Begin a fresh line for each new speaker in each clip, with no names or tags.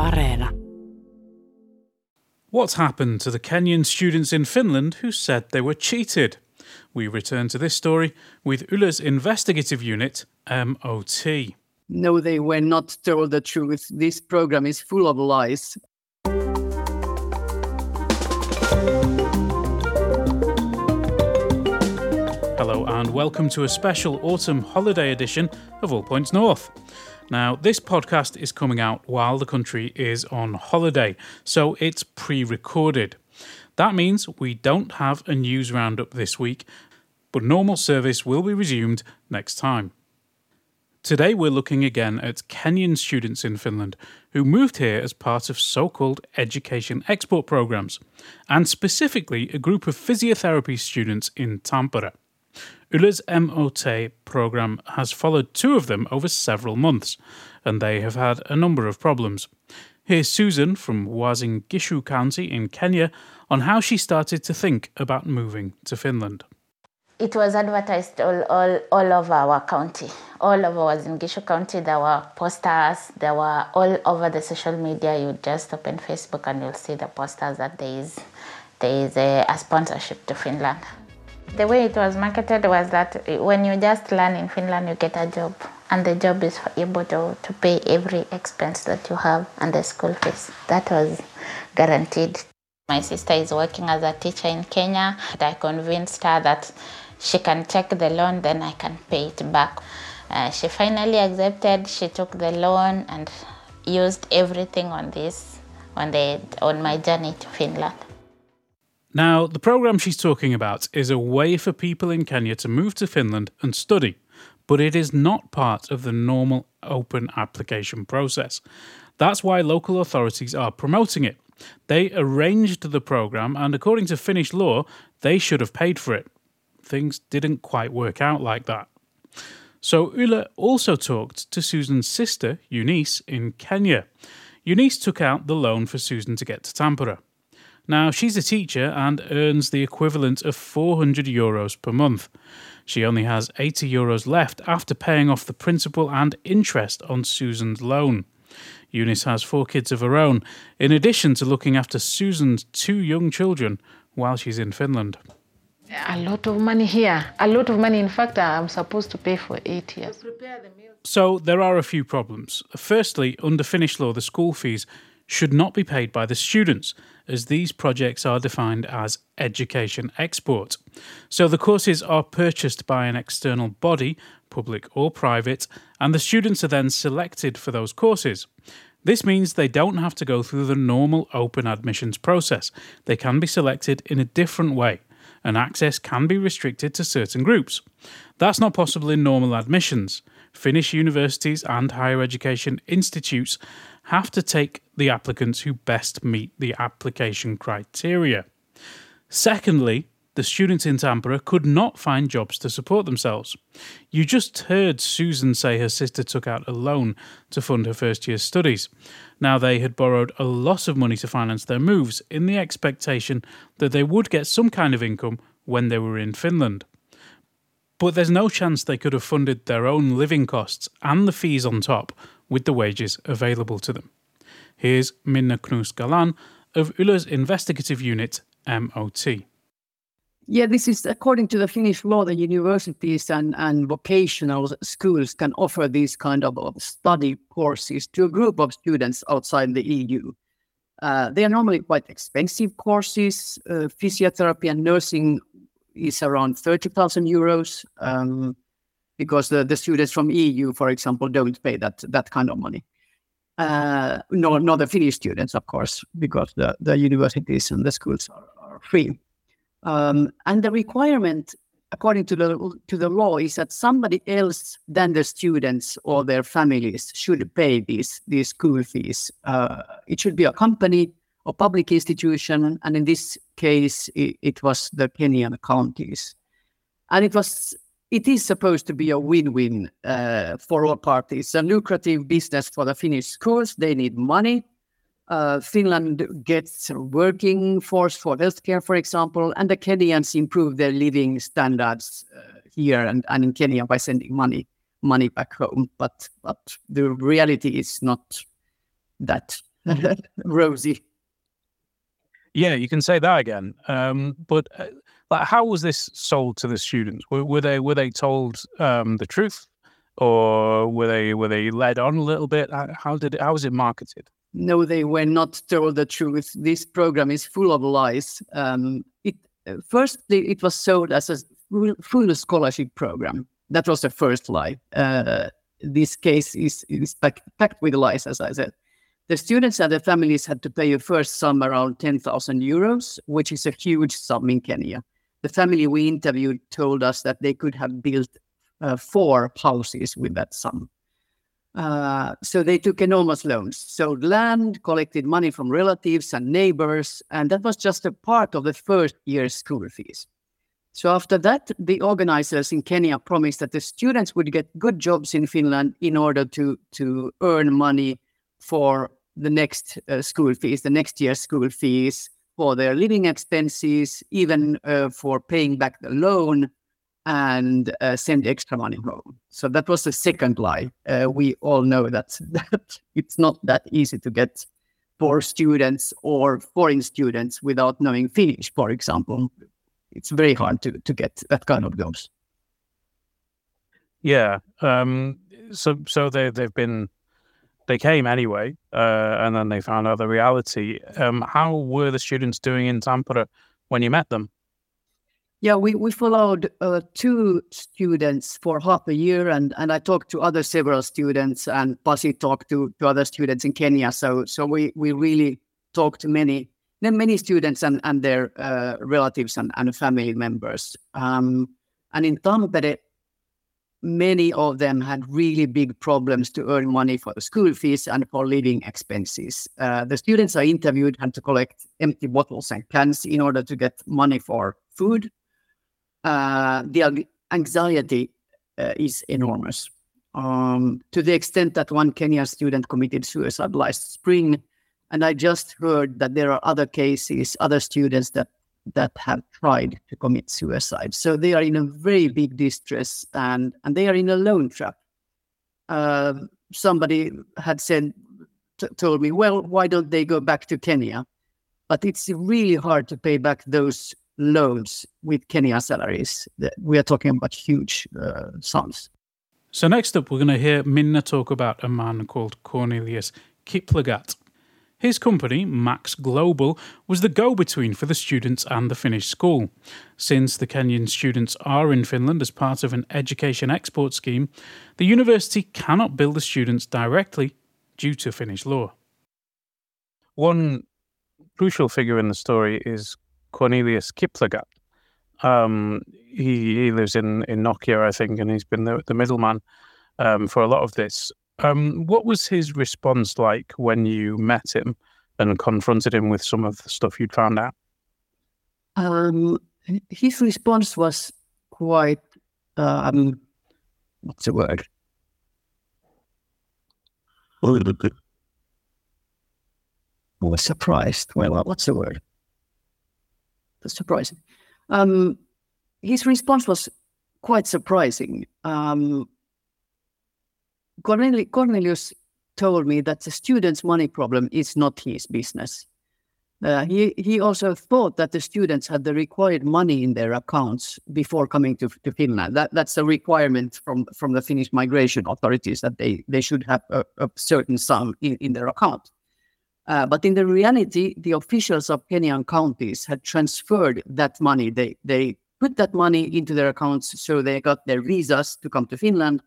Areena.
What's happened to the Kenyan students in Finland who said they were cheated? We return to this story with Yle's investigative unit, MOT.
No, they were not told the truth. This program is full of lies.
Hello, and welcome to a special autumn holiday edition of All Points North. Now, this podcast is coming out while the country is on holiday, so it's pre recorded. That means we don't have a news roundup this week, but normal service will be resumed next time. Today, we're looking again at Kenyan students in Finland who moved here as part of so called education export programs, and specifically a group of physiotherapy students in Tampere. Yle's MOT program has followed two of them over several months, and they have had a number of problems. Here's Susan from Uasin Gishu County in Kenya on how she started to think about moving to Finland.
It was advertised all, all, all over our county. All over Uasin Gishu County, there were posters, there were all over the social media. You just open Facebook and you'll see the posters that there is, there is a, a sponsorship to Finland. The way it was marketed was that when you just learn in Finland, you get a job, and the job is able to, to pay every expense that you have and the school fees. That was guaranteed. My sister is working as a teacher in Kenya. and I convinced her that she can take the loan, then I can pay it back. Uh, she finally accepted. She took the loan and used everything on this on the on my journey to Finland.
Now, the program she's talking about is a way for people in Kenya to move to Finland and study, but it is not part of the normal open application process. That's why local authorities are promoting it. They arranged the program, and according to Finnish law, they should have paid for it. Things didn't quite work out like that. So Ulla also talked to Susan's sister, Eunice, in Kenya. Eunice took out the loan for Susan to get to Tampere. Now, she's a teacher and earns the equivalent of 400 euros per month. She only has 80 euros left after paying off the principal and interest on Susan's loan. Eunice has four kids of her own, in addition to looking after Susan's two young children while she's in Finland.
A lot of money here. A lot of money. In fact, I'm supposed to pay for eight years.
So there are a few problems. Firstly, under Finnish law, the school fees should not be paid by the students, as these projects are defined as education export. So the courses are purchased by an external body, public or private, and the students are then selected for those courses. This means they don't have to go through the normal open admissions process. They can be selected in a different way, and access can be restricted to certain groups. That's not possible in normal admissions. Finnish universities and higher education institutes have to take the applicants who best meet the application criteria. Secondly, the students in Tampere could not find jobs to support themselves. You just heard Susan say her sister took out a loan to fund her first year's studies. Now, they had borrowed a lot of money to finance their moves in the expectation that they would get some kind of income when they were in Finland. But there's no chance they could have funded their own living costs and the fees on top with the wages available to them. Here's Minna Knus Galan of Yle's investigative unit, MOT.
Yeah, this is according to the Finnish law, the universities and, and vocational schools can offer these kind of study courses to a group of students outside the EU. Uh, they are normally quite expensive courses. Uh, physiotherapy and nursing is around 30,000 euros um, because the, the students from EU, for example, don't pay that, that kind of money. Uh, nor, nor the Finnish students, of course, because the, the universities and the schools are, are free. Um, and the requirement, according to the to the law, is that somebody else than the students or their families should pay these these school fees. Uh, it should be a company or public institution, and in this case, it, it was the Kenyan counties, and it was. It is supposed to be a win-win uh, for all parties. A lucrative business for the Finnish schools. They need money uh, Finland gets a working force for healthcare, for example, and the Kenyans improve their living standards uh, here and, and in Kenya by sending money money back home. But but the reality is not that rosy.
Yeah, you can say that again. Um, but uh, like, how was this sold to the students? Were, were they were they told um, the truth, or were they were they led on a little bit? How did how was it marketed?
No, they were not told the truth. This program is full of lies. Um, it first it was sold as a full scholarship program. That was the first lie. Uh, this case is, is packed, packed with lies, as I said. The students and their families had to pay a first sum around 10,000 euros, which is a huge sum in Kenya. The family we interviewed told us that they could have built uh, four houses with that sum. Uh, so they took enormous loans, sold land, collected money from relatives and neighbors, and that was just a part of the first year's school fees. So after that, the organizers in Kenya promised that the students would get good jobs in Finland in order to to earn money for the next uh, school fees, the next year's school fees, for their living expenses, even uh, for paying back the loan and uh, send extra money home. So that was the second lie. Uh, we all know that, that it's not that easy to get for students or foreign students without knowing Finnish, for example. It's very hard to, to get that kind of jobs.
Yeah. Um, so so they they've been they came anyway, uh, and then they found out the reality. Um, how were the students doing in Tampere when you met them?
Yeah, we, we followed uh, two students for half a year, and, and I talked to other several students, and Pasi talked to, to other students in Kenya. So so we, we really talked to many many students and, and their uh, relatives and, and family members. Um, and in Tampere, many of them had really big problems to earn money for the school fees and for living expenses. Uh, the students I interviewed had to collect empty bottles and cans in order to get money for food uh, the anxiety uh, is enormous. Um, to the extent that one Kenyan student committed suicide last spring, and I just heard that there are other cases, other students that that have tried to commit suicide. So they are in a very big distress, and and they are in a loan trap. Uh, somebody had said, t- told me, well, why don't they go back to Kenya? But it's really hard to pay back those loans with Kenya salaries. We are talking about huge uh, sums.
So next up, we're going to hear Minna talk about a man called Cornelius Kiplagat. His company, Max Global, was the go between for the students and the Finnish school. Since the Kenyan students are in Finland as part of an education export scheme, the university cannot bill the students directly due to Finnish law. One crucial figure in the story is Cornelius Kiplagat. Um, he, he lives in, in Nokia, I think, and he's been the, the middleman um, for a lot of this. Um, what was his response like when you met him and confronted him with some of the stuff you'd found out?
Um, his response was quite, um, what's the word? was surprised. Well, what's the word? That's surprising. Um, his response was quite surprising. Um, Cornelius told me that the students' money problem is not his business. Uh, he, he also thought that the students had the required money in their accounts before coming to, to Finland. That, that's a requirement from, from the Finnish migration authorities that they, they should have a, a certain sum in, in their account. Uh, but in the reality, the officials of Kenyan counties had transferred that money. They they put that money into their accounts, so they got their visas to come to Finland.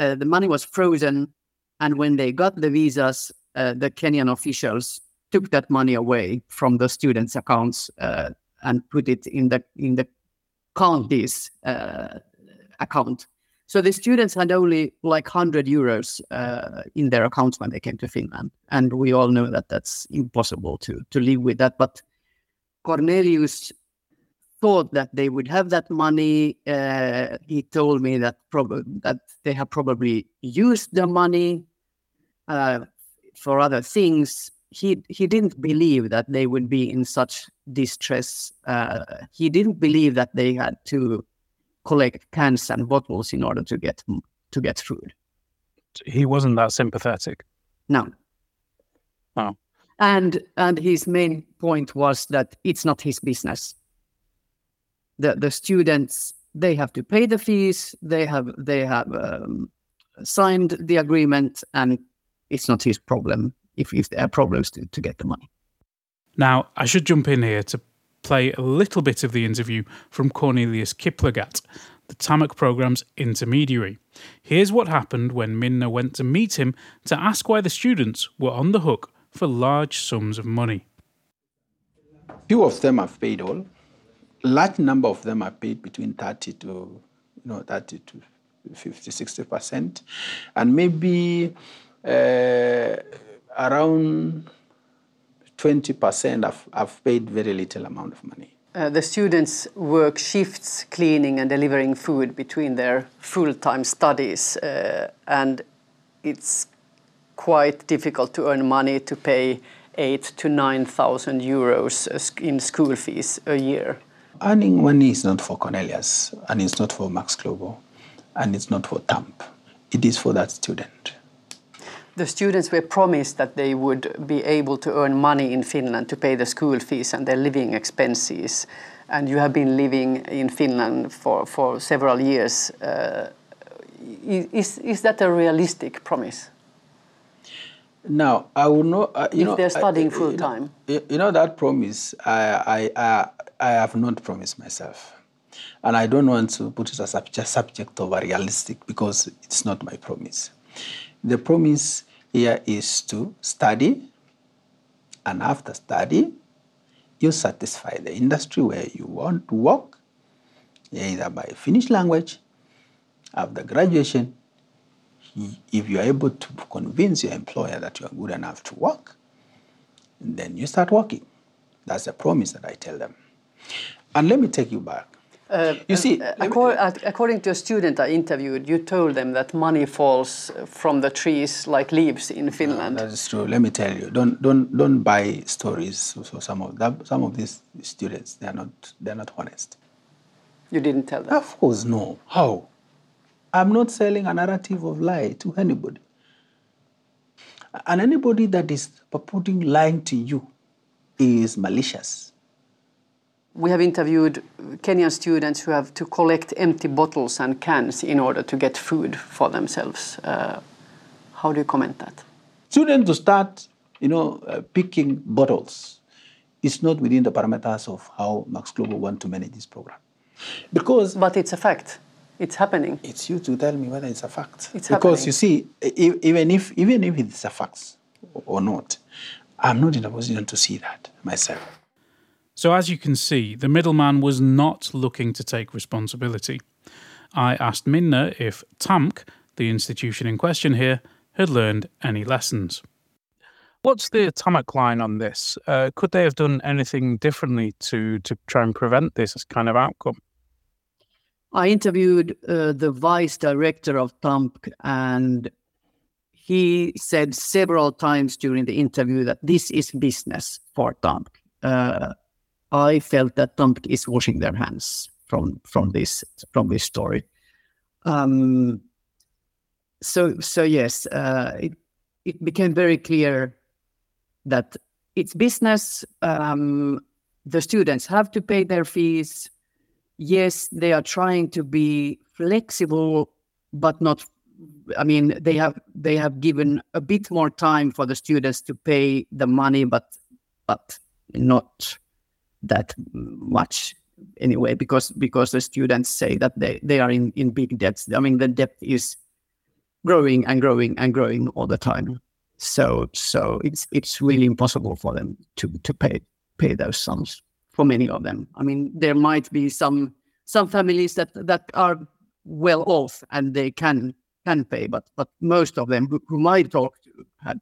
Uh, the money was frozen, and when they got the visas, uh, the Kenyan officials took that money away from the students' accounts uh, and put it in the in the county's uh, account. So the students had only like 100 euros uh, in their accounts when they came to Finland. And we all know that that's impossible to, to live with that. But Cornelius thought that they would have that money. Uh, he told me that, prob- that they have probably used the money uh, for other things. He, he didn't believe that they would be in such distress. Uh, he didn't believe that they had to collect cans and bottles in order to get to get food.
He wasn't that sympathetic.
No.
Oh,
and and his main point was that it's not his business. The the students they have to pay the fees. They have they have um, signed the agreement, and it's not his problem if if there are problems to, to get the money.
Now I should jump in here to play a little bit of the interview from Cornelius Kiplagat, the TAMK programme's intermediary. Here's what happened when Minna went to meet him to ask why the students were on the hook for large sums of money.
Few of them have paid all. Large number of them are paid between 30 to you know 30 to 50, 60 percent, and maybe uh, around 20 percent have, have paid very little amount of money.
Uh, the students work shifts cleaning and delivering food between their full-time studies uh, and it's quite difficult to earn money to pay eight to nine thousand euros in school fees a year.
Earning money is not for Cornelius, and it's not for Max Global, and it's not for TAMK. It is for that student.
The students were promised that they would be able to earn money in Finland to pay the school fees and their living expenses. And you have been living in Finland for, for several years. Uh, is, is that a realistic promise?
Now, I will not. Uh, you
if
know,
they're studying full
you
time.
Know, you know that promise. I, I, I, I have not promised myself, and I don't want to put it as a subject of a realistic because it's not my promise. The promise here is to study, and after study, you satisfy the industry where you want to work, either by Finnish language, after graduation, if you are able to convince your employer that you are good enough to work, then you start working. That's a promise that I tell them. And let me take you back. Uh, you see,
uh, according, me, according to a student I interviewed, you told them that money falls from the trees like leaves in Finland.
That is true. Let me tell you, don't don't don't buy stories. So some of that, some of these students, they are not they are not honest.
You didn't tell them.
Of course, no. How? I'm not selling a narrative of lie to anybody. And anybody that is purporting lying to you is malicious.
We have interviewed Kenyan students who have to collect empty bottles and cans in order to get food for themselves. Uh, how do you comment that?
Students to start, you know, uh, picking bottles is not within the parameters of how Max Global want to manage this program. Because
but it's a fact. It's happening.
It's you to tell me whether it's a fact.
It's
because
happening.
you see, even if even if it's a fact or not, I'm not in a position to see that myself.
So as you can see, the middleman was not looking to take responsibility. I asked Minna if TAMK, the institution in question here, had learned any lessons. What's the TAMK line on this? Uh, could they have done anything differently to to try and prevent this kind of outcome?
I interviewed uh, the vice director of TAMK, and he said several times during the interview that this is business for TAMK. Uh, I felt that TAMK is washing their hands from from this from this story. Um, so so yes, uh, it it became very clear that it's business. Um, the students have to pay their fees yes, they are trying to be flexible, but not. I mean, they have they have given a bit more time for the students to pay the money, but but not that much anyway, because because the students say that they they are in in big debts. I mean, the debt is growing and growing and growing all the time. So so it's it's really impossible for them to to pay pay those sums for many of them. I mean, there might be some some families that that are well off and they can can pay, but but most of them who, whom I talked to had.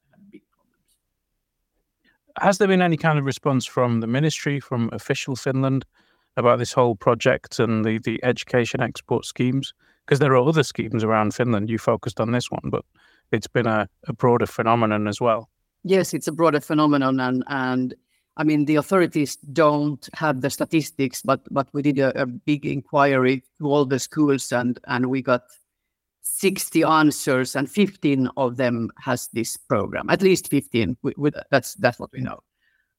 Has there been any kind of response from the ministry, from official Finland, about this whole project and the the education export schemes? Because there are other schemes around Finland. You focused on this one, but it's been a, a broader phenomenon as well.
Yes, it's a broader phenomenon, and and I mean, the authorities don't have the statistics, but but we did a, a big inquiry to all the schools, and and we got 60 answers, and 15 of them has this program. At least 15. With, with that's that's what we know.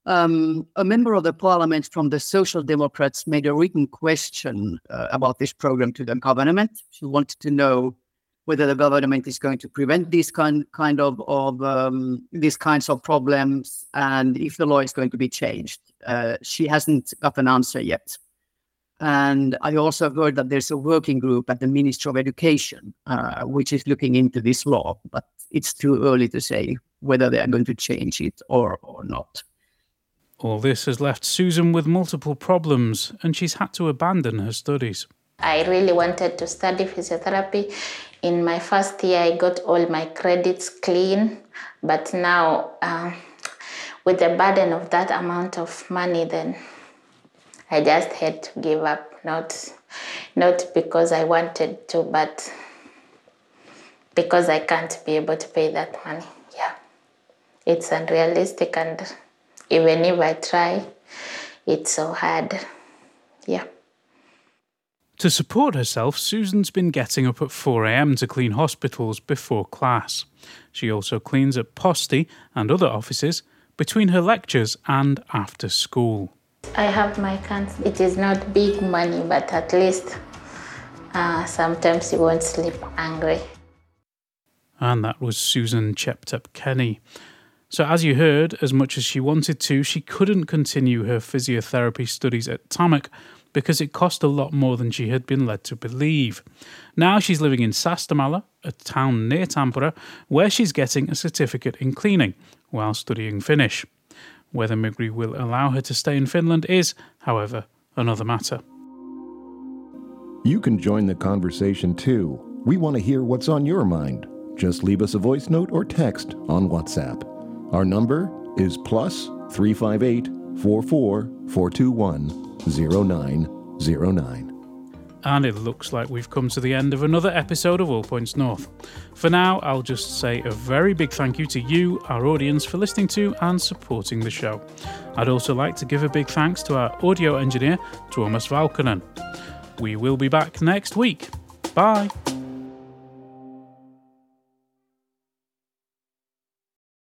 Um, a member of the parliament from the Social Democrats made a written question uh, about this program to the government. She wanted to know whether the government is going to prevent these kind kind of of um, these kinds of problems and if the law is going to be changed. Uh, she hasn't got an answer yet. And I also heard that there's a working group at the Ministry of Education uh, which is looking into this law, but it's too early to say whether they are going to change it or or not.
All this has left Susan with multiple problems, and she's had to abandon her studies.
I really wanted to study physiotherapy. In my first year, I got all my credits clean, but now, uh, with the burden of that amount of money, then I just had to give up. Not, not because I wanted to, but because I can't be able to pay that money. Yeah, it's unrealistic, and even if I try, it's so hard. Yeah.
To support herself, Susan's been getting up at 4am to clean hospitals before class. She also cleans at Posti and other offices between her lectures and after school.
I have my cans. It is not big money, but at least uh, sometimes you won't sleep angry.
And that was Susan Cheptep Kenny. So, as you heard, as much as she wanted to, she couldn't continue her physiotherapy studies at TAMK because it cost a lot more than she had been led to believe. Now she's living in Sastamala, a town near Tampere, where she's getting a certificate in cleaning while studying Finnish. Whether Migri will allow her to stay in Finland is, however, another matter.
You can join the conversation too. We want to hear what's on your mind. Just leave us a voice note or text on WhatsApp. Our number is plus 358 44 421 0909.
And it looks like we've come to the end of another episode of All Points North. For now, I'll just say a very big thank you to you, our audience, for listening to and supporting the show. I'd also like to give a big thanks to our audio engineer, Tuomas Vauhkonen. We will be back next week. Bye.